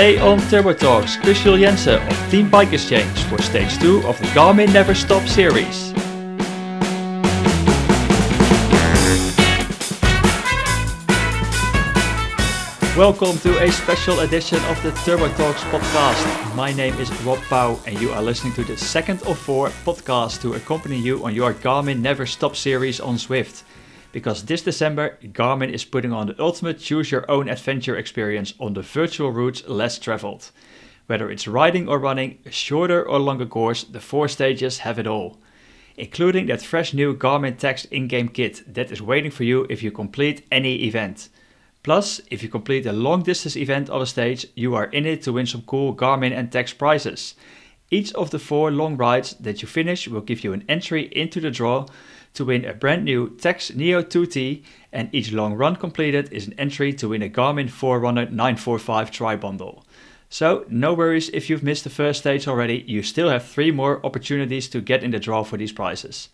Today on Turbo Talks, Chris Juul Jensen of Team Bike Exchange for stage 2 of the Garmin Never Stop series. Welcome to a special edition of the Turbo Talks podcast. My name is Rob Pau and you are listening to the second of four podcasts to accompany you on your Garmin Never Stop series on Zwift because this December Garmin is putting on the ultimate choose your own adventure experience on the virtual routes less traveled. Whether it's riding or running, a shorter or longer course, the four stages have it all. Including that fresh new Garmin Tacx in-game kit that is waiting for you if you complete any event. Plus, if you complete a long distance event of a stage, you are in it to win some cool Garmin and Tacx prizes. Each of the four long rides that you finish will give you an entry into the draw to win a brand new Tacx Neo 2T, and each long run completed is an entry to win a Garmin Forerunner 945 Tri Bundle. So, no worries if you've missed the first stage already, you still have three more opportunities to get in the draw for these prizes.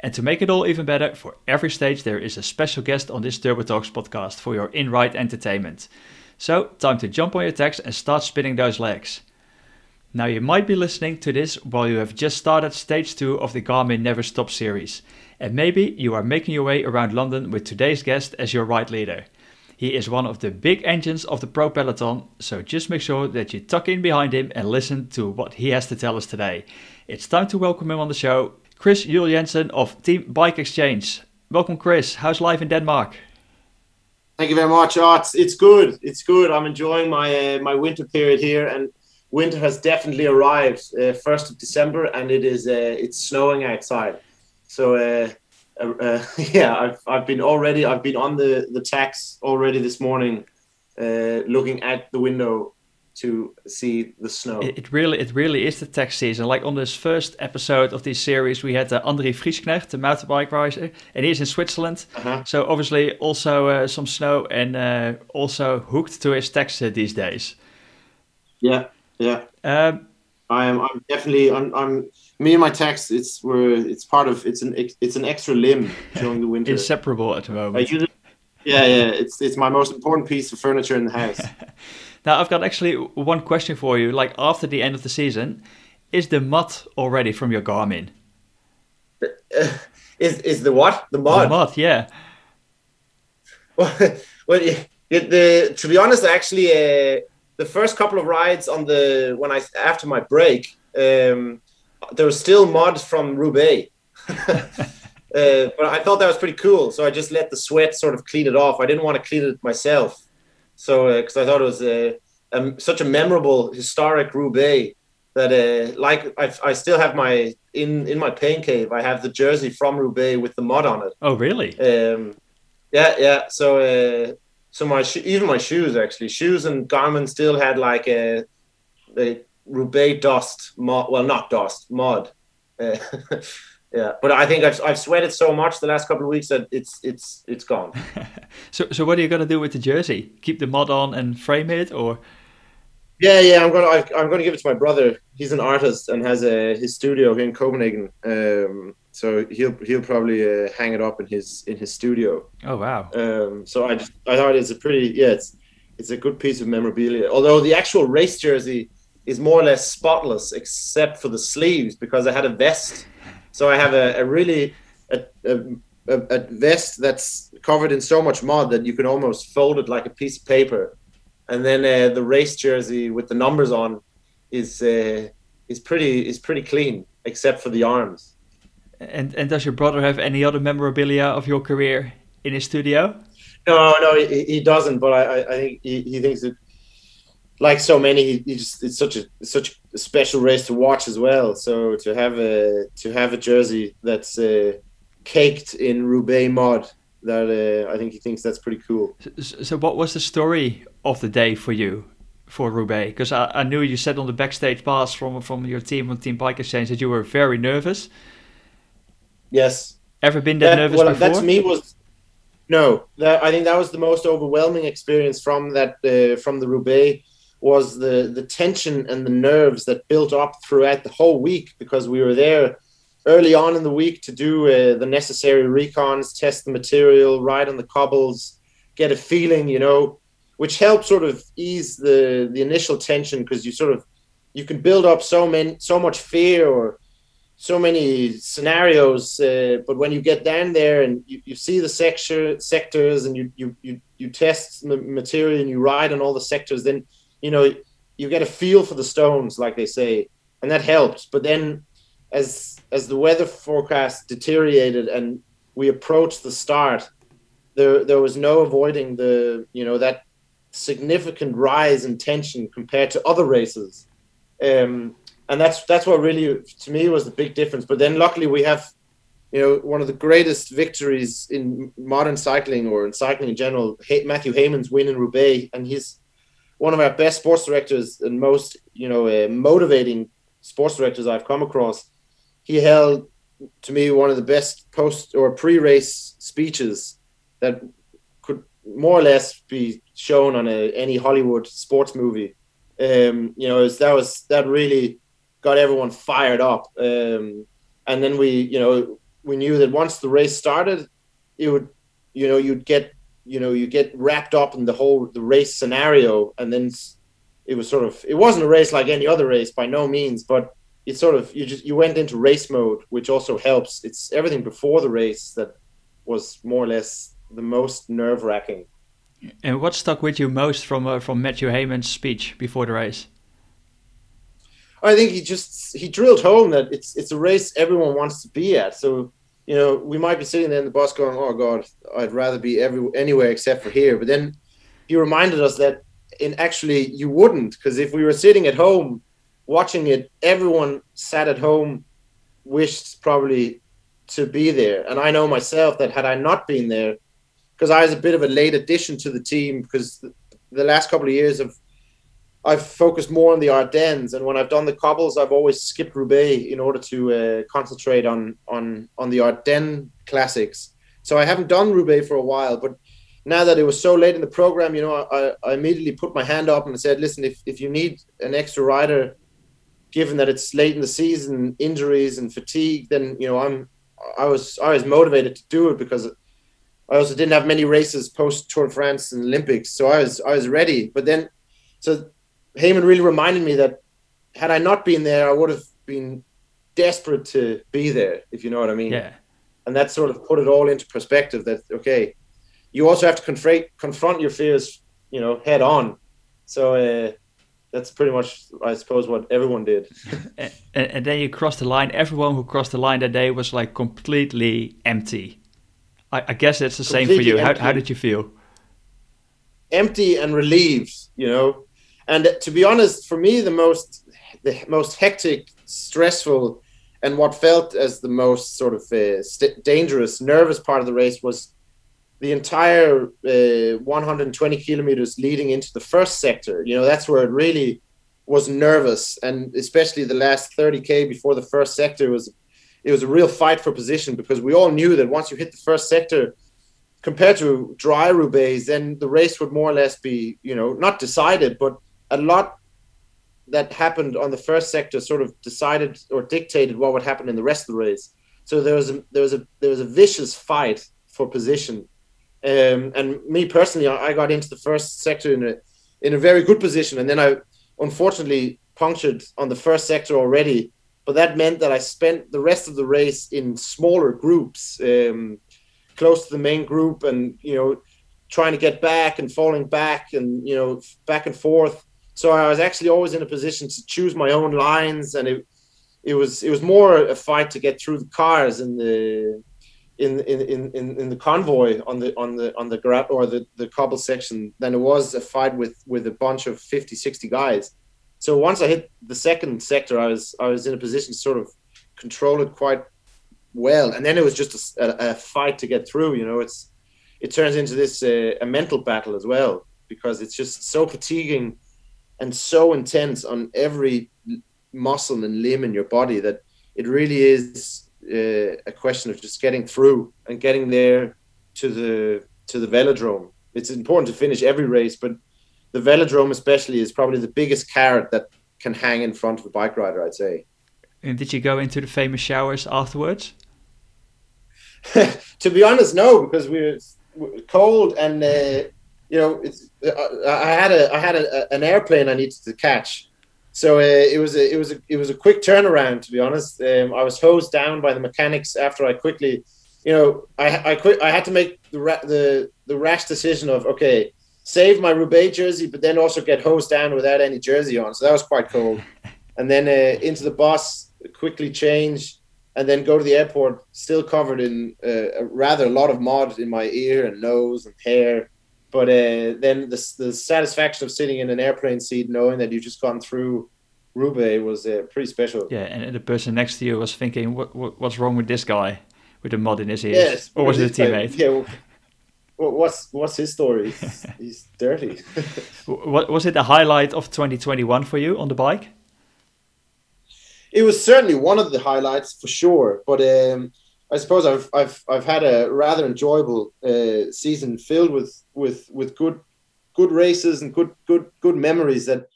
And to make it all even better, for every stage there is a special guest on this Turbo Talks podcast for your in ride entertainment. So, time to jump on your Tacx and start spinning those legs. Now, you might be listening to this while you have just started stage 2 of the Garmin Never Stop series, and maybe you are making your way around London with today's guest as your ride leader. He is one of the big engines of the Pro Peloton, so just make sure that you tuck in behind him and listen to what he has to tell us today. It's time to welcome him on the show, Chris Juul Jensen of Team Bike Exchange. Welcome, Chris. How's life in Denmark? Thank you very much. Oh, it's, it's good. It's good. I'm enjoying my uh, my winter period here, and winter has definitely arrived. Uh, first of December, and it is uh, it's snowing outside. So uh, uh, uh, yeah, I've I've been already. I've been on the the Tacx already this morning, looking at the window to see the snow. It, it, really, it really is the Tacx season. Like on this first episode of this series, we had uh, Andri Frischknecht, the mountain bike rider, and he's in Switzerland. Uh-huh. So obviously, also uh, some snow, and uh, also hooked to his Tacx these days. Yeah, yeah. Um, I am. I'm definitely. I'm. I'm me and my Tacx. It's we're. It's part of. It's an. It's an extra limb during the winter. Inseparable at the moment. yeah, yeah. It's it's my most important piece of furniture in the house. now I've got actually one question for you. Like after the end of the season, is the mud already from your Garmin? Uh, is is the what? The mud. The mud. Yeah. Well, well, it, the to be honest, actually. Uh, the first couple of rides on the when I after my break, um, there was still mud from Roubaix. uh, but I thought that was pretty cool, so I just let the sweat sort of clean it off. I didn't want to clean it myself, so because uh, I thought it was a, a, such a memorable, historic Roubaix that uh, like I, I still have my in in my pain cave. I have the jersey from Roubaix with the mud on it. Oh, really? Um, yeah, yeah. So uh, so my even my shoes actually shoes and Garmin still had like a, a Roubaix dust mud. Well, not dust mud. Uh, yeah, but I think I've I've sweated so much the last couple of weeks that it's it's it's gone. so so what are you gonna do with the jersey? Keep the mud on and frame it, or? Yeah, yeah, I'm gonna I, am gonna give it to my brother. He's an artist and has a his studio here in Copenhagen. Um, so he'll he'll probably uh, hang it up in his in his studio. Oh wow! Um, so I just I thought it's a pretty yeah it's it's a good piece of memorabilia. Although the actual race jersey is more or less spotless except for the sleeves because I had a vest. So I have a, a really a, a, a, vest that's covered in so much mud that you can almost fold it like a piece of paper, and then uh, the race jersey with the numbers on is uh, is pretty is pretty clean except for the arms. And and does your brother have any other memorabilia of your career in his studio? No, no, he, he doesn't. But I, I think he, he thinks that, like so many, he, he just it's such a it's such a special race to watch as well. So to have a to have a jersey that's uh, caked in Roubaix mud, that uh, I think he thinks that's pretty cool. So, so, what was the story of the day for you? For Roubaix, because I, I knew you said on the backstage pass from from your team on Team Bike Exchange that you were very nervous. Yes. Ever been that, that nervous well, before? That to me was no. That I think that was the most overwhelming experience from that uh, from the Roubaix was the the tension and the nerves that built up throughout the whole week because we were there early on in the week to do uh, the necessary recons, test the material, ride on the cobbles, get a feeling. You know, which helps sort of ease the the initial tension because you sort of you can build up so many so much fear or so many scenarios uh, but when you get down there and you, you see the sector sectors and you you you, you test the material and you ride on all the sectors then you know you get a feel for the stones like they say and that helped but then as as the weather forecast deteriorated and we approached the start there there was no avoiding the you know that significant rise in tension compared to other races um, and that's that's what really to me was the big difference. But then luckily we have, you know, one of the greatest victories in modern cycling or in cycling in general. Mathew Hayman's win in Roubaix, and he's one of our best sports directors and most you know uh, motivating sports directors I've come across. He held to me one of the best post or pre-race speeches that could more or less be shown on a, any Hollywood sports movie um, you know, was, that was that really got everyone fired up. Um, and then we, you know, we knew that once the race started, it would, you know, you'd get, you know, you get wrapped up in the whole the race scenario, and then it was sort of it wasn't a race like any other race by no means, but it sort of you just you went into race mode, which also helps. It's everything before the race that was more or less the most nerve wracking. And what stuck with you most from uh, from Mathew Hayman's speech before the race? I think he just he drilled home that it's it's a race everyone wants to be at. So you know we might be sitting there in the bus going, "Oh God, I'd rather be every anywhere except for here." But then he reminded us that in actually you wouldn't because if we were sitting at home watching it, everyone sat at home wished probably to be there. And I know myself that had I not been there, because I was a bit of a late addition to the team because the, the last couple of years of I've focused more on the Ardennes, and when I've done the cobbles, I've always skipped Roubaix in order to uh, concentrate on on on the Ardennes classics. So I haven't done Roubaix for a while, but now that it was so late in the program, you know, I, I immediately put my hand up and said, "Listen, if if you need an extra rider, given that it's late in the season, injuries and fatigue, then you know I'm I was I was motivated to do it because I also didn't have many races post Tour de France and Olympics, so I was I was ready. But then, so Hayman really reminded me that had I not been there, I would have been desperate to be there, if you know what I mean. Yeah. And that sort of put it all into perspective. That okay, you also have to confront confront your fears, you know, head on. So uh, that's pretty much, I suppose, what everyone did. and, and then you crossed the line. Everyone who crossed the line that day was like completely empty I, I guess it's the same for you. How, how did you feel? Empty and relieved, you know. And to be honest, for me, the most the most hectic, stressful, and what felt as the most sort of uh, st- dangerous, nervous part of the race was the entire uh, 120 kilometers leading into the first sector. You know, that's where it really was nervous, and especially the last 30k before the first sector was it was a real fight for position because we all knew that once you hit the first sector, compared to dry Roubaix, then the race would more or less be, you know, not decided, but a lot that happened on the first sector sort of decided or dictated what would happen in the rest of the race. So there was a there was a there was a vicious fight for position. Um, and me personally, I got into the first sector in a in a very good position, and then I unfortunately punctured on the first sector already but that meant that I spent the rest of the race in smaller groups, um, close to the main group, and you know, trying to get back and falling back, and you know, back and forth. So I was actually always in a position to choose my own lines, and it it was it was more a fight to get through the cars in the in in in, in the convoy on the on the on the or the the cobble section than it was a fight with with a bunch of 50 60 guys so once I hit the second sector, I was I was in a position to sort of control it quite well, and then it was just a, a fight to get through. You know, it's it turns into this uh, a mental battle as well because it's just so fatiguing and so intense on every muscle and limb in your body that it really is uh, a question of just getting through and getting there to the to the velodrome. It's important to finish every race, but the velodrome especially is probably the biggest carrot that can hang in front of a bike rider i'd say and did you go into the famous showers afterwards to be honest no because we were cold and uh, you know, it's I, I had a I had a, an airplane I needed to catch, so uh, it was a it was a it was a quick turnaround. To be honest, um, I was hosed down by the mechanics after I quickly, you know, I I quit. I had to make the ra- the the rash decision of okay, save my Roubaix jersey, but then also get hosed down without any jersey on. So that was quite cool. and then uh, into the bus, quickly change, and then go to the airport, still covered in uh, rather a lot of mud in my ear and nose and hair. But uh, then the, the satisfaction of sitting in an airplane seat, knowing that you've just gone through Roubaix, was uh, pretty special. Yeah, and the person next to you was thinking, "What, what what's wrong with this guy with the mud in his ears?" Yes, or was it a teammate? yeah. Well, what's what's his story? He's, he's dirty. what was it? A highlight of 2021 for you on the bike? It was certainly one of the highlights for sure, but um, I suppose I've I've I've had a rather enjoyable uh, season filled with with with good good races and good good good memories that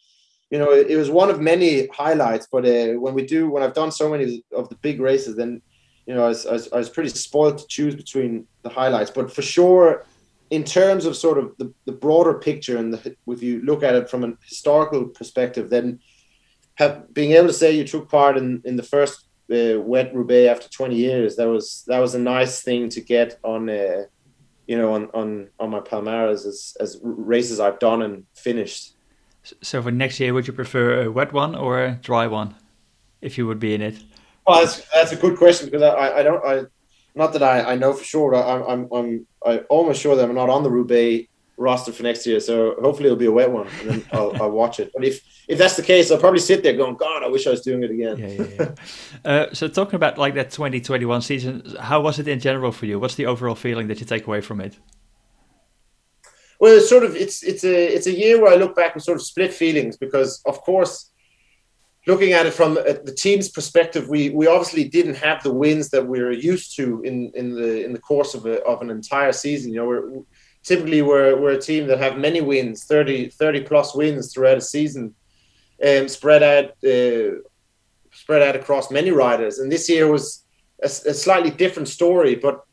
you know it, it was one of many highlights but uh, when we do when i've done so many of the big races then you know I was, I was, I was pretty spoiled to choose between the highlights. But for sure in terms of sort of the, the broader picture and the, if you look at it from a historical perspective then have being able to say you took part in in the first uh, wet Roubaix after 20 years. That was that was a nice thing to get on uh, you know on on on my palmares as as races I've done and finished. So for next year would you prefer a wet one or a dry one if you would be in it? Well that's that's a good question because I I don't I not that I, I know for sure I'm I'm I'm I almost sure that I'm not on the Roubaix roster for next year. So hopefully it'll be a wet one, and then I'll, I'll watch it. But if if that's the case, I'll probably sit there going, "God, I wish I was doing it again." Yeah, yeah, yeah. uh, so talking about like that 2021 season, how was it in general for you? What's the overall feeling that you take away from it? Well, it's sort of it's it's a it's a year where I look back and sort of split feelings because, of course, looking at it from the team's perspective, we we obviously didn't have the wins that we are used to in in the in the course of a, of an entire season. You know, we're typically we're, we're a team that have many wins 30, 30 plus wins throughout a season um, spread out uh, spread out across many riders. And this year was a, a, slightly different story but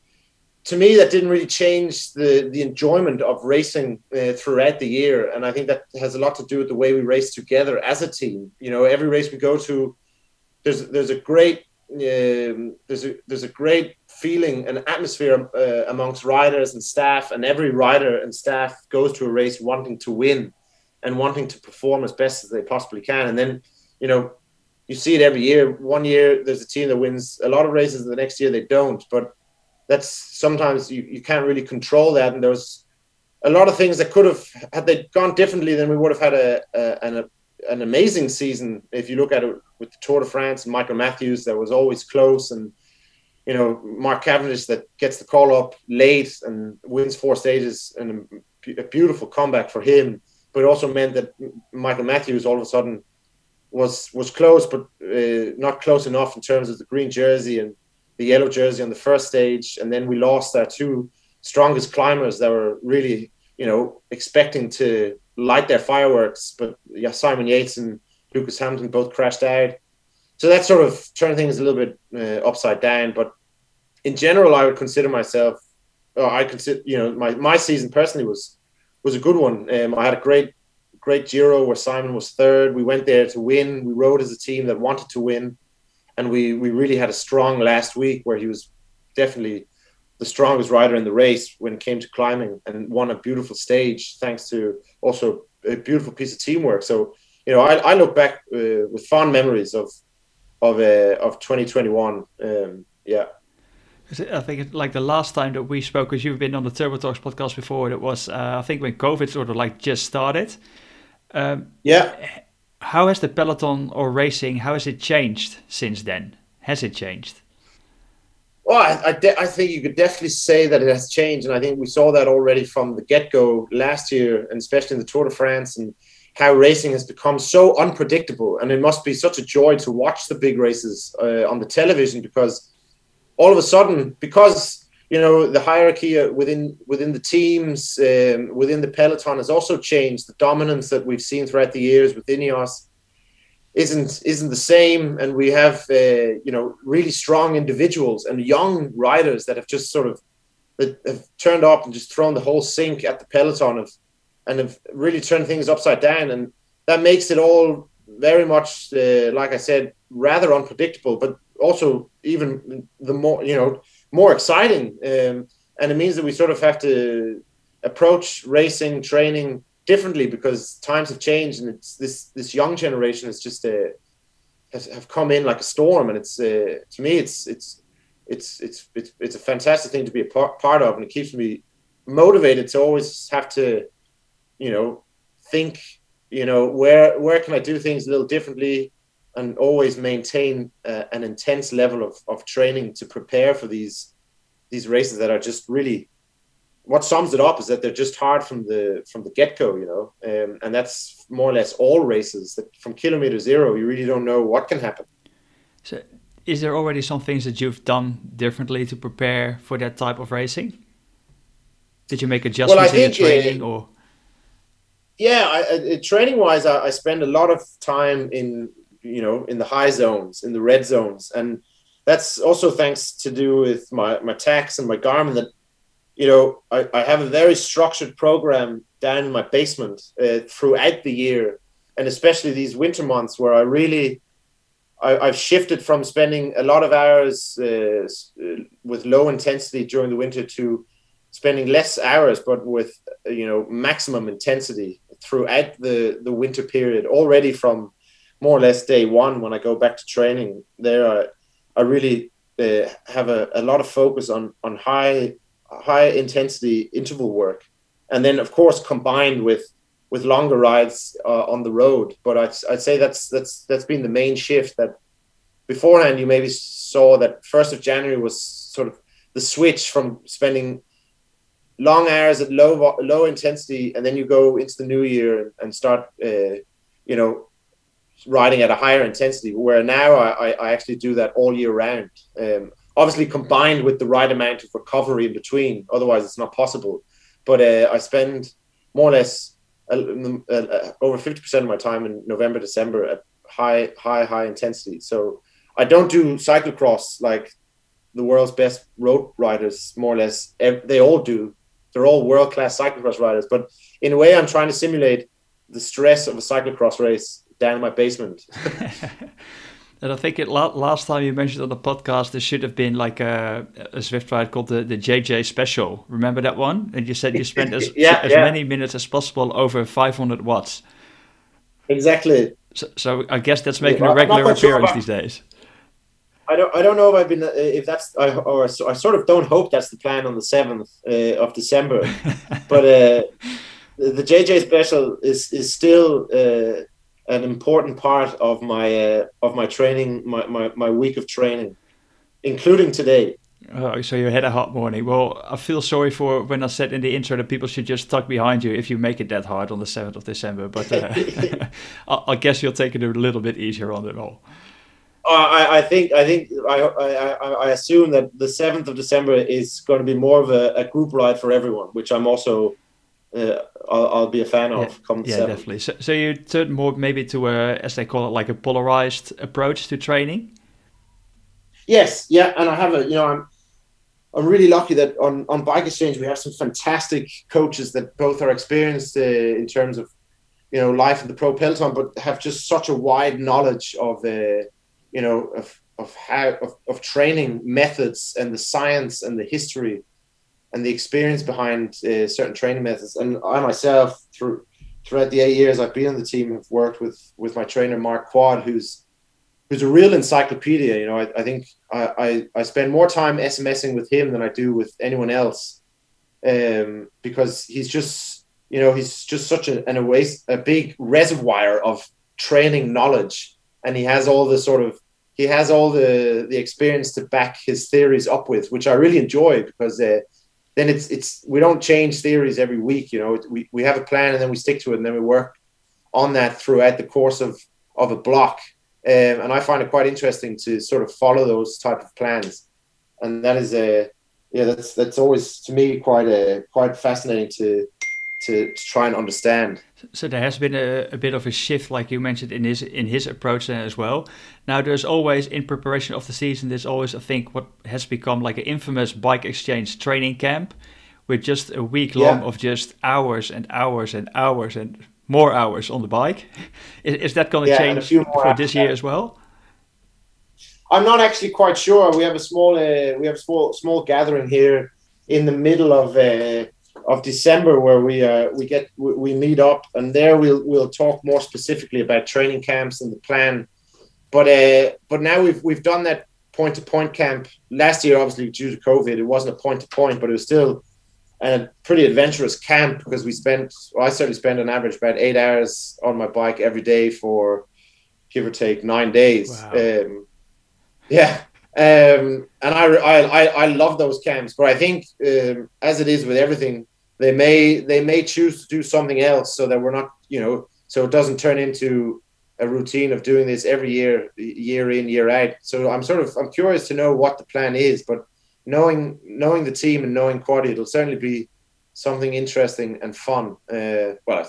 to me that didn't really change the the enjoyment of racing uh, throughout the year. And i think that has a lot to do with the way we race together as a team. You know every race we go to there's there's a great um, there's a there's a great feeling and atmosphere uh, amongst riders and staff, and every rider and staff goes to a race wanting to win and wanting to perform as best as they possibly can. And then, you know, you see it every year. One year there's a team that wins a lot of races, the next year they don't. But that's sometimes you, you can't really control that. And there's a lot of things that could have had they gone differently, then we would have had a, a an a, an amazing season. If you look at it with the Tour de France and Michael Matthews, that was always close, and you know Mark Cavendish that gets the call up late and wins four stages, and a beautiful comeback for him. But it also meant that Michael Matthews all of a sudden was was close, but uh, not close enough in terms of the green jersey and the yellow jersey on the first stage, and then we lost our two strongest climbers that were really you know expecting to light their fireworks, but yeah, Simon Yates and Lucas Hamilton both crashed out. So that sort of turned things a little bit uh, upside down. But in general, I would consider myself. I consider you know my my season personally was was a good one. Um, I had a great great Giro where Simon was third. We went there to win. We rode as a team that wanted to win, and we we really had a strong last week where he was definitely the strongest rider in the race when it came to climbing and won a beautiful stage thanks to also a beautiful piece of teamwork. So you know, I, I look back uh, with fond memories of of uh, of 2021. Um, yeah. I think like the last time that we spoke, because you've been on the Turbo Talks podcast before, it was uh, I think when COVID sort of like just started. Um, yeah. How has the peloton or racing? How has it changed since then? Has it changed? Well, I, I, de- I, think you could definitely say that it has changed, and I think we saw that already from the get-go last year, and especially in the Tour de France, and how racing has become so unpredictable. And it must be such a joy to watch the big races uh, on the television because all of a sudden, because you know the hierarchy uh, within within the teams, um, within the peloton has also changed. The dominance that we've seen throughout the years with Ineos isn't isn't the same, and we have uh, you know really strong individuals and young riders that have just sort of that have turned up and just thrown the whole sink at the peloton of and have really turned things upside down, and that makes it all very much, uh, like I said, rather unpredictable, but also even the more you know more exciting. Um, and it means that we sort of have to approach racing training differently because times have changed, and it's this this young generation is just uh, has have come in like a storm, and it's uh, to me it's it's it's it's it's it's a fantastic thing to be a part of, and it keeps me motivated to always have to, you know, think, you know, where where can I do things a little differently, and always maintain uh, an intense level of of training to prepare for these these races that are just really what sums it up is that they're just hard from the from the get go, you know, um, and that's more or less all races. That from kilometer zero, you really don't know what can happen. So, is there already some things that you've done differently to prepare for that type of racing? Did you make adjustments well, in your training, uh, or? Yeah, I, training wise, I, I spend a lot of time in you know in the high zones, in the red zones, and that's also thanks to do with my my Tacx and my Garmin that you know, I, I have a very structured program down in my basement uh, throughout the year, and especially these winter months where I really, I, have shifted from spending a lot of hours uh, with low intensity during the winter to spending less hours, but with you know maximum intensity throughout the the winter period. Already from more or less day one, when I go back to training, there I, I really uh, have a, a lot of focus on on high high intensity interval work, and then of course combined with with longer rides uh, on the road. But I'd, I'd say that's that's that's been the main shift. That beforehand you maybe saw that first of January was sort of the switch from spending long hours at low low intensity, and then you go into the new year and start, uh, you know, riding at a higher intensity. Where now I, I actually do that all year round. Um, obviously combined with the right amount of recovery in between. Otherwise, it's not possible. But uh, I spend more or less over fifty percent of my time in November, December at high, high, high intensity. So I don't do cyclocross like the world's best road riders. More or less, they all do. They're all world class cyclocross riders. But in a way, I'm trying to simulate the stress of a cyclocross race down in my basement. And I think it last time you mentioned on the podcast, there should have been like a, a Zwift ride called the, the JJ Special. Remember that one? And you said you spent as, yeah, as yeah. many minutes as possible over 500 watts. Exactly. So, so I guess that's making yeah, a regular appearance sure about, these days. I don't. I don't know if I've been. Uh, if that's. I, or I sort of don't hope that's the plan on the seventh uh, of December. but uh, the JJ special is is still uh, an important part of my uh, of my training, my, my, my week of training, including today. Oh, so you had a hot morning. Well, I feel sorry for when I said in the intro that people should just tuck behind you if you make it that hard on the 7th of December. But uh, I, guess you'll take it a little bit easier on it all. Uh, I, I, think I think I, I, I assume that the 7th of December is going to be more of a, a group ride for everyone, which I'm also uh, I'll, I'll, be a fan of. Yeah, come yeah definitely. So, so you turn more maybe to a, as they call it, like a polarized approach to training. Yes, yeah, and I have a, you know, I'm, I'm really lucky that on on Bike Exchange we have some fantastic coaches that both are experienced uh, in terms of, you know, life in the pro peloton, but have just such a wide knowledge of the, uh, you know, of of how of, of training methods and the science and the history and the experience behind uh, certain training methods. And I myself, through throughout the eight years I've been on the team, have worked with with my trainer Marc Quod, who's who's a real encyclopedia. You know, I, I think I, I, I spend more time SMSing with him than I do with anyone else, um, because he's just you know he's just such a, an a, waste, a big reservoir of training knowledge, and he has all the sort of he has all the the experience to back his theories up with, which I really enjoy because uh, then it's it's we don't change theories every week. You know, we, we have a plan and then we stick to it and then we work on that throughout the course of of a block. Um, and I find it quite interesting to sort of follow those type of plans. And that is a yeah, that's that's always to me quite a quite fascinating to to, to try and understand. So there has been a, a, bit of a shift, like you mentioned in his in his approach as well. Now there's always in preparation of the season, there's always I think what has become like an infamous bike exchange training camp, with just a week long Yeah. of just hours and hours and hours and more hours on the bike. Is, is that going to Yeah, change for this year that. as well? I'm not actually quite sure. We have a small uh, we have a small small gathering here in the middle of uh, of December where we uh, we get we, we meet up and there we'll we'll talk more specifically about training camps and the plan. But uh, but now we've we've done that point to point camp last year. Obviously due to COVID, it wasn't a point to point, but it was still a pretty adventurous camp because we spent well, I certainly spent on average about eight hours on my bike every day for give or take nine days. Wow. Um, yeah. Um, and I, I, I, love those camps, but I think um, as it is with everything, they may they may choose to do something else so that we're not, you know, so it doesn't turn into a routine of doing this every year, year in, year out. So I'm sort of I'm curious to know what the plan is, but knowing knowing the team and knowing Quoddy, it'll certainly be something interesting and fun. Uh, well,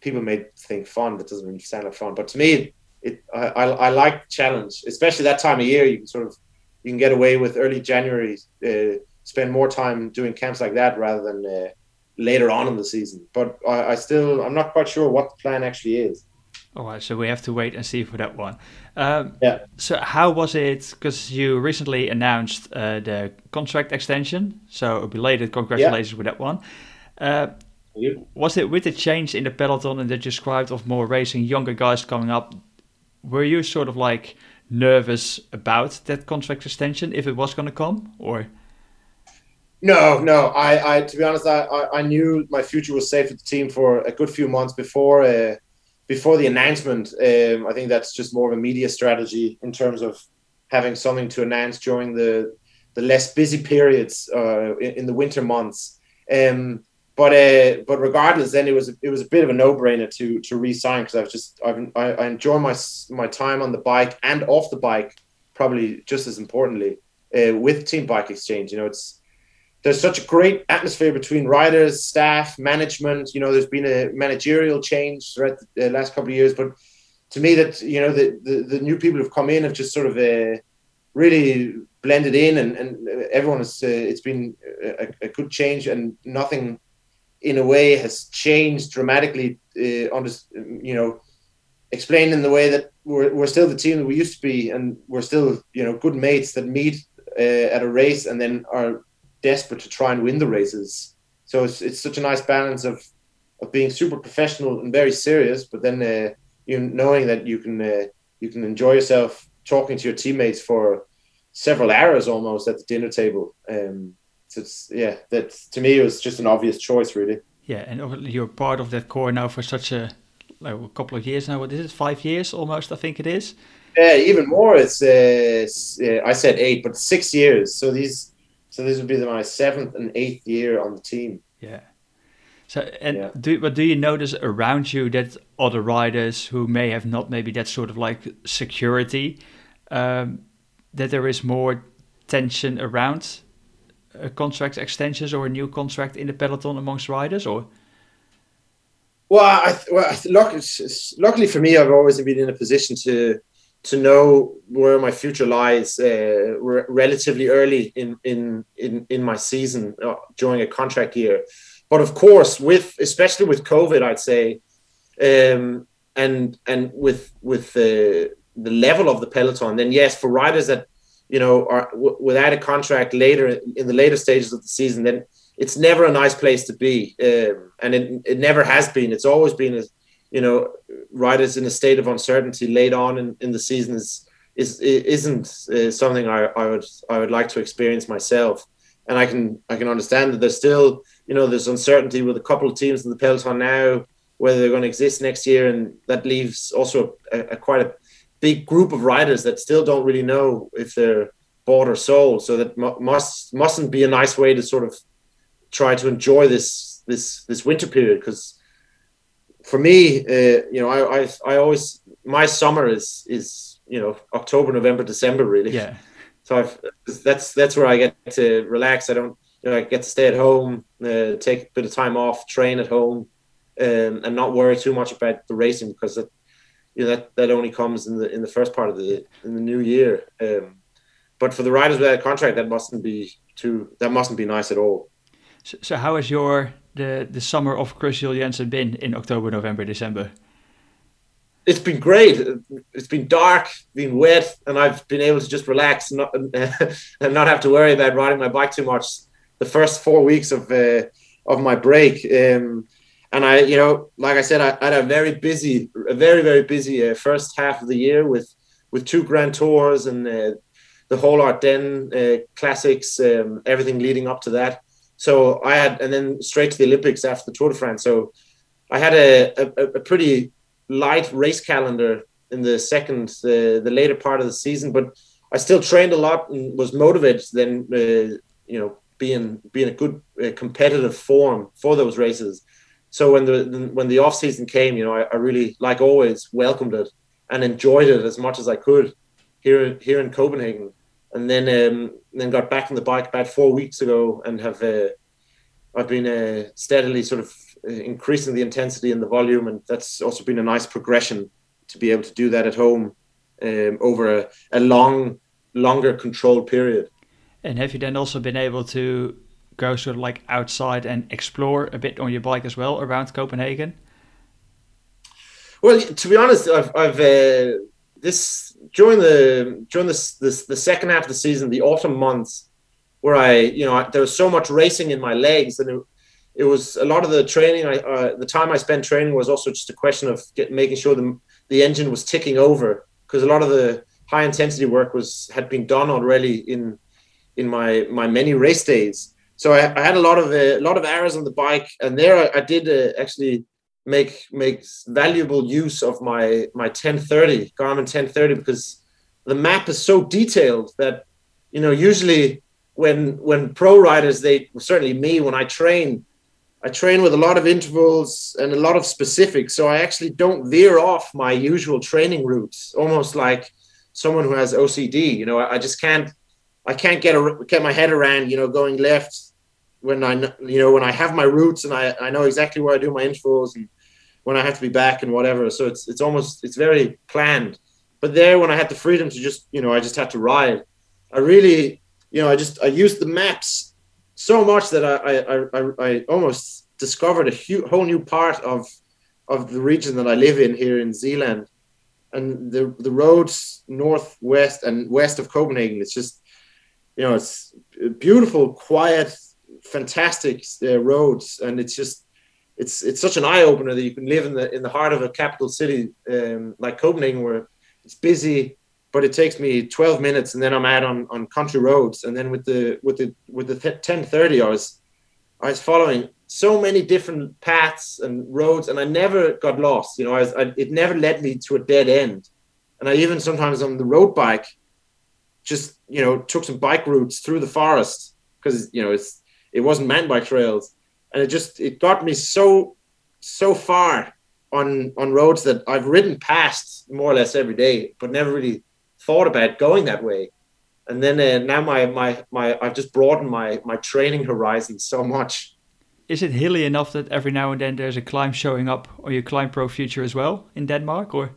people may think fun, that doesn't really sound like fun, but to me, it I, I, I like challenge, especially that time of year. You can sort of you can get away with early January, uh, spend more time doing camps like that rather than uh, later on in the season. But I, I still I'm not quite sure what the plan actually is. All right, so we have to wait and see for that one. Um, Yeah. So how was it? Because you recently announced uh, the contract extension, so belated congratulations with that one. Uh, was it with the change in the peloton and that you described of more racing younger guys coming up? Were you sort of like nervous about that contract extension if it was going to come, or? No, no. I, I to be honest, I, I, knew my future was safe with the team for a good few months before uh, before the announcement. Um, I think that's just more of a media strategy in terms of having something to announce during the the less busy periods uh, in, in the winter months. Um, but uh, but regardless, then it was it was a bit of a no brainer to to re-sign because I was just I've, I, I enjoy my my time on the bike and off the bike probably just as importantly uh, with Team Bike Exchange. You know, it's there's such a great atmosphere between riders, staff, management. You know, there's been a managerial change throughout the last couple of years, but to me, that you know, the the, the new people who've come in have just sort of uh, really blended in, and and everyone has. Uh, it's been a, a good change, and nothing, in a way, has changed dramatically. Uh, on this, you know, explained in the way that we're, we're still the team that we used to be, and we're still you know good mates that meet uh, at a race and then are desperate to try and win the races. So it's, it's such a nice balance of of being super professional and very serious, but then uh, you knowing that you can uh, you can enjoy yourself talking to your teammates for several hours almost at the dinner table. Um, so it's yeah, that to me it was just an obvious choice, really. Yeah, and you're part of that core now for such a, like, a couple of years now. What is it? Five years almost, I think it is. Yeah, even more. It's uh, uh, I said eight, but six years. So these so this would be my seventh and eighth year on the team. Yeah. So, and Yeah. do but do you notice around you that other riders who may have not maybe that sort of like security, um, that there is more tension around uh, contract extensions or a new contract in the peloton amongst riders, or Well, I, well, luckily for me, I've always been in a position to to know where my future lies uh, re- relatively early in in in, in my season uh, during a contract year. But of course, with especially with COVID, I'd say, um, and and with with the the level of the peloton, then yes, for riders that you know are w- without a contract later in the later stages of the season, then it's never a nice place to be, um, and it, it never has been. It's always been, a, you know, riders in a state of uncertainty late on in, in the season is is isn't uh, something I, I would I would like to experience myself. And I can I can understand that there's still you know there's uncertainty with a couple of teams in the peloton now whether they're going to exist next year, and that leaves also a, a quite a big group of riders that still don't really know if they're bought or sold. So that must mustn't be a nice way to sort of try to enjoy this this this winter period because for me, uh, you know, I, I I always my summer is is you know October, November, December really. yeah, So I've, that's that's where I get to relax. I don't you know I get to stay at home, uh, take a bit of time off, train at home, um, and not worry too much about the racing because that you know that that only comes in the in the first part of the in the new year. Um, but for the riders without a contract, that mustn't be too that mustn't be nice at all. So, so how has your the the summer of Chris Jensen been in October, November, December? It's been great. It's been dark, been wet, and I've been able to just relax and not, and not have to worry about riding my bike too much. The first four weeks of uh, of my break, um, and I, you know, like I said, I, I, had a very busy, a very very busy uh, first half of the year with with two Grand Tours and uh, the whole Ardennes uh, classics, um, everything leading up to that. So I had, and then straight to the Olympics after the Tour de France. So I had a, a, a pretty light race calendar in the second, the, the later part of the season, but I still trained a lot and was motivated. Then, uh, you know, being being a good uh, competitive form for those races. So when the when the off season came, you know, I, I, really, like always, welcomed it and enjoyed it as much as I could here here in Copenhagen and then um, then got back on the bike about four weeks ago and have uh, I've been uh, steadily sort of uh, increasing the intensity and the volume, and that's also been a nice progression to be able to do that at home um, over a, a long, longer controlled period. And have you then also been able to go sort of like outside and explore a bit on your bike as well around Copenhagen? Well, to be honest, I've, I've uh, this during the during this, this the second half of the season, the autumn months, where I you know I, there was so much racing in my legs, and it, it was a lot of the training. I uh, the time I spent training was also just a question of get, making sure the the engine was ticking over because a lot of the high intensity work was had been done already in in my my many race days. So I, I had a lot of uh, a lot of hours on the bike, and there I, I did uh, actually make makes valuable use of my my 1030 Garmin 1030 because the map is so detailed that you know usually when when pro riders they certainly me when I train I train with a lot of intervals and a lot of specifics. So I actually don't veer off my usual training routes almost like someone who has OCD you know I, I just can't I can't get a, get my head around you know going left when I you know when I have my routes and I, I know exactly where I do my intervals and when I have to be back and whatever. So it's it's almost it's very planned. But there, when I had the freedom to just you know I just had to ride. I really you know I just I used the maps so much that I I I, I almost discovered a whole new part of of the region that I live in here in Zealand. And the the roads northwest and west of Copenhagen, it's just you know it's beautiful, quiet fantastic uh, roads, and it's just it's it's such an eye opener that you can live in the in the heart of a capital city um, like Copenhagen, where it's busy, but it takes me 12 minutes, and then I'm out on, on country roads. And then with the with the with the 1030, I was I was following so many different paths and roads, and I never got lost. You know, I was, I, it never led me to a dead end. And I even sometimes on the road bike, just you know, took some bike routes through the forest because you know it's it wasn't mountain by trails, and it just it got me so so far on on roads that I've ridden past more or less every day, but never really thought about going that way. And then uh, now my my my I've just broadened my my training horizon so much. Is it hilly enough that every now and then there's a climb showing up on your climb pro future as well in Denmark, or?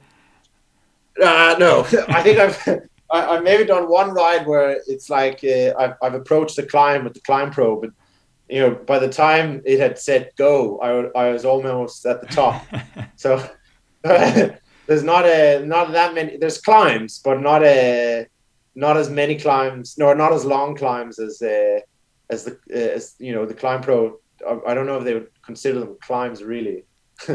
Uh, no, I think I've I, have maybe done one ride where it's like uh, I've, I've approached the climb with the climb pro, but you know, by the time it had said go, I, I was almost at the top. so there's not a not that many. There's climbs, but not a not as many climbs, nor not as long climbs as uh, as the uh, as you know the climb pro. I, I don't know if they would consider them climbs really.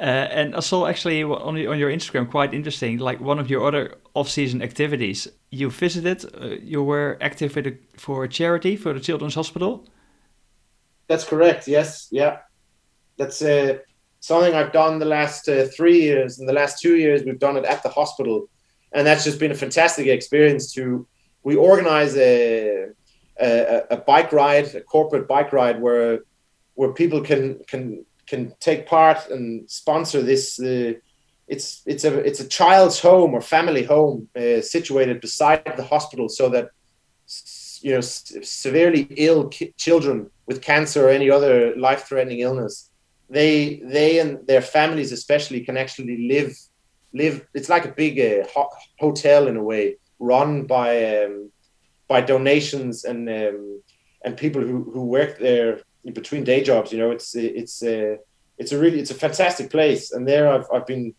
Uh, and I saw actually on, on your Instagram quite interesting, like one of your other off-season activities. You visited, uh, you were active a, for a charity for the Children's Hospital. That's correct. Yes, yeah, that's uh, something I've done the last uh, three years. In the last two years, we've done it at the hospital, and that's just been a fantastic experience. To we organize a a, a bike ride, a corporate bike ride, where where people can can can take part and sponsor this. Uh, it's it's a it's a child's home or family home uh, situated beside the hospital, so that you know severely ill ki- children with cancer or any other life-threatening illness they they and their families especially can actually live live it's like a big uh, ho- hotel in a way run by um, by donations and um, and people who, who work there between day jobs. You know, it's it's uh, it's a really it's a fantastic place, and there I've I've been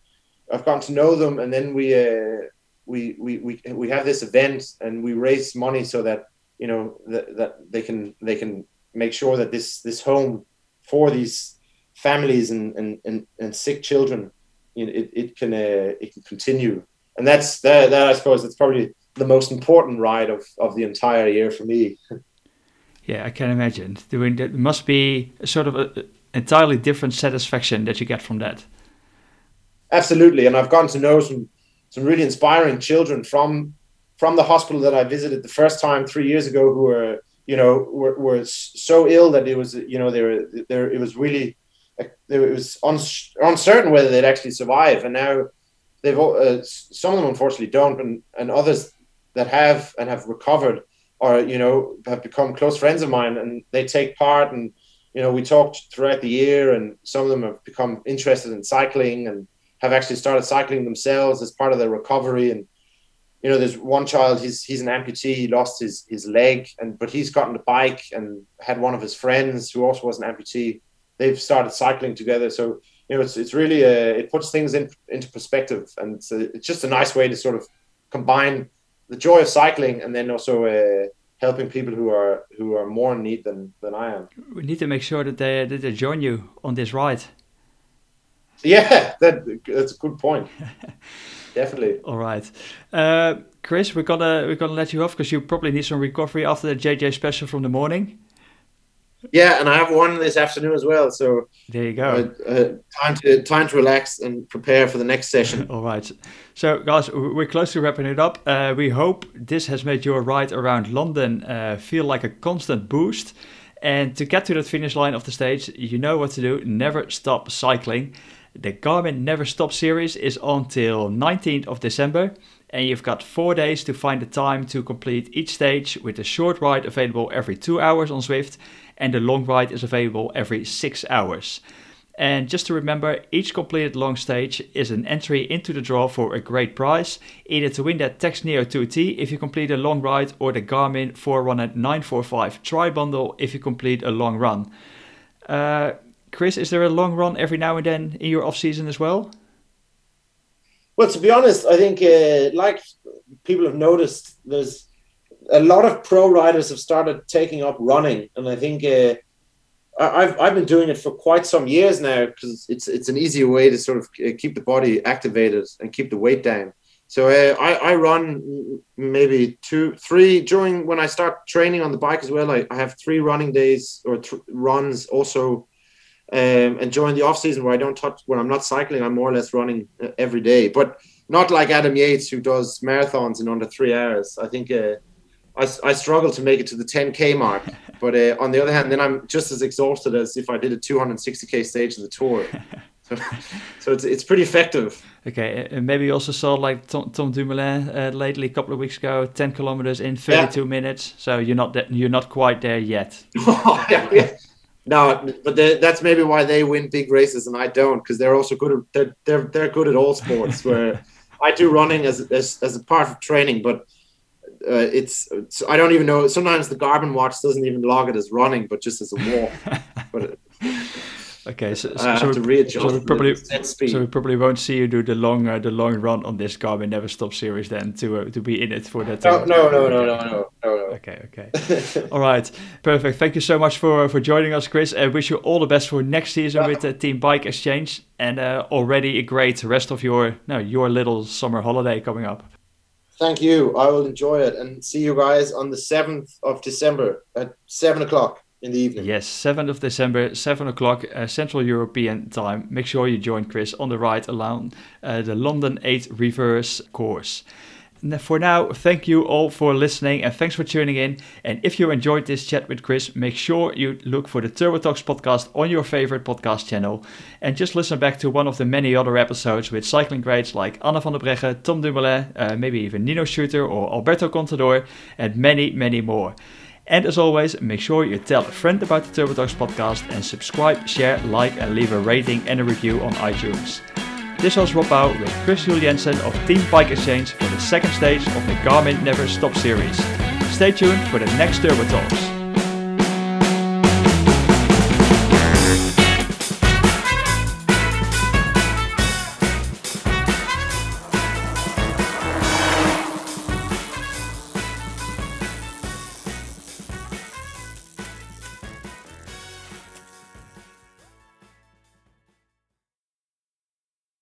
I've gotten to know them, and then we uh, we we we we have this event, and we raise money so that you know that, that they can they can make sure that this this home for these families and and, and, and sick children you know, it, it can uh, it can continue. And that's that, that i suppose it's probably the most important ride of of the entire year for me. Yeah i can imagine. There must be a sort of a, entirely different satisfaction that you get from that. Absolutely. And i've gotten to know some some really inspiring children from from the hospital that i visited the first time three years ago who were you know were, were so ill that it was you know they were there it was really it was uncertain whether they'd actually survive. And now they've uh, some of them unfortunately don't and, and others that have and have recovered or you know have become close friends of mine and they take part and you know we talked throughout the year and some of them have become interested in cycling and have actually started cycling themselves as part of their recovery and you know there's one child he's he's an amputee he lost his his leg and but he's gotten a bike and had one of his friends who also was an amputee they've started cycling together so you know it's it's really a, it puts things in, into perspective and it's just a nice way to sort of combine the joy of cycling and then also uh, helping people who are who are more in need than than I am. We need to make sure that they that they join you on this ride. Yeah, that that's a good point. Definitely. All right, uh, Chris, we're gonna we're gonna let you off because you probably need some recovery after the JJ special from the morning. Yeah, and I have one this afternoon as well. So there you go. Uh, uh, time to time to relax and prepare for the next session. All right. So guys, we're close to wrapping it up. Uh, we hope this has made your ride around London uh, feel like a constant boost. And to get to the finish line of the stage, you know what to do. Never stop cycling. The Garmin Never Stop series is until 19th of December, and you've got four days to find the time to complete each stage with a short ride available every two hours on Zwift, and the long ride is available every six hours. And just to remember, each completed long stage is an entry into the draw for a great prize, either to win that Tacx Neo 2T if you complete a long ride, or the Garmin Forerunner 945 Tri Bundle if you complete a long run. Uh, Chris, is there a long run every now and then in your off season as well? Well, to be honest, I think uh, like people have noticed, there's a lot of pro riders have started taking up running, and I think uh, I've I've been doing it for quite some years now because it's it's an easier way to sort of uh, keep the body activated and keep the weight down. So uh, I I run maybe two three during when I start training on the bike as well. I, I have three running days or th- runs also um, and during the off season where I don't touch, when I'm not cycling, I'm more or less running uh, every day. But not like Adam Yates who does marathons in under three hours. I think uh, I, I struggle to make it to the 10k mark. But uh, on the other hand, then I'm just as exhausted as if I did a 260k stage of the tour. So, so it's it's pretty effective. Okay, and maybe you also saw like Tom, Tom Dumoulin uh, lately, a couple of weeks ago, 10 kilometers in 32 yeah. minutes. So you're not that, you're not quite there yet. yeah, yeah. No, but that's maybe why they win big races and I don't, because they're also good. At, they're they're they're good at all sports. where I do running as as as a part of training, but uh, it's, it's, I don't even know. Sometimes the Garmin watch doesn't even log it as running, but just as a walk. but Okay, so, so, so, so, we probably so we probably won't see you do the long uh, the long run on this Garmin Never Stop series then to uh, to be in it for that. No, no, no, no, no, no, no, Okay, okay, all right, perfect. Thank you so much for for joining us, Chris. I wish you all the best for next season with the Team Bike Exchange, and uh, already a great rest of your no your little summer holiday coming up. Thank you. I will enjoy it and see you guys on the seventh of December at seven o'clock in the evening. Yes, 7th of December, 7 o'clock uh, Central European time. Make sure you join Chris on the ride along uh, the London 8 Reverse course. For now, thank you all for listening and thanks for tuning in. And if you enjoyed this chat with Chris, make sure you look for the Turbo Talks podcast on your favorite podcast channel. And just listen back to one of the many other episodes with cycling greats like Anna van der Breggen, Tom Dumoulin, uh, maybe even Nino Schurter or Alberto Contador, and many, many more. And as always, make sure you tell a friend about the Turbo Talks podcast and subscribe, share, like, and leave a rating and a review on iTunes. This was Rob with Chris Jensen of Team Bike Exchange for the second stage of the Garmin Never Stop series. Stay tuned for the next Turbo Talks.